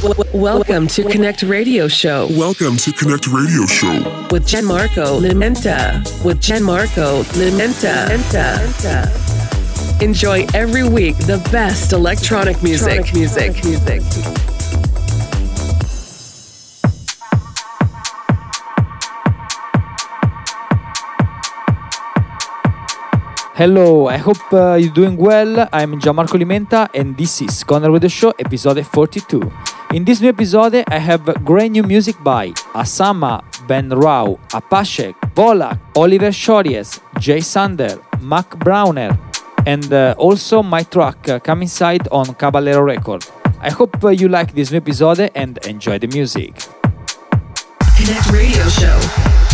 W- welcome to Connect Radio Show. Welcome to Connect Radio Show with Gianmarco Limenta. With Gianmarco Limenta. Enjoy every week the best electronic music. Electronic music. music. Hello, I hope uh, you're doing well. I'm Gianmarco Limenta and this is Connect Radio Show, episode 42. In this new episode, I have great new music by Asama, Ben Rao, Apache, Volak, Oliver Schories, Jay Sander, Mac Browner, and uh, also my track uh, Come Inside on Caballero Record. I hope uh, you like this new episode and enjoy the music. Connect Radio Show.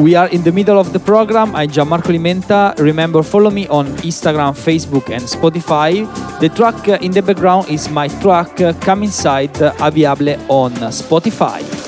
We are in the middle of the program. I'm Gianmarco Limenta. Remember, follow me on Instagram, Facebook, and Spotify. The track uh, in the background is my track uh, Come Inside, uh, available on Spotify.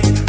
night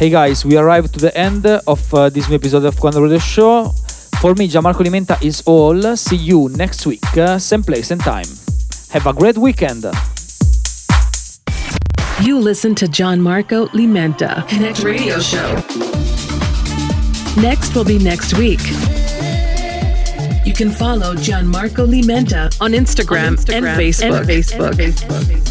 Hey guys, we arrived to the end of uh, this new episode of Connect Radio Show. For me, Gianmarco Limenta is all. See you next week, uh, same place and time. Have a great weekend. You listen to Gianmarco Limenta Connect Radio Show. Next will be next week. You can follow Gianmarco Limenta on Instagram, on Instagram and Facebook. And Facebook. And Facebook.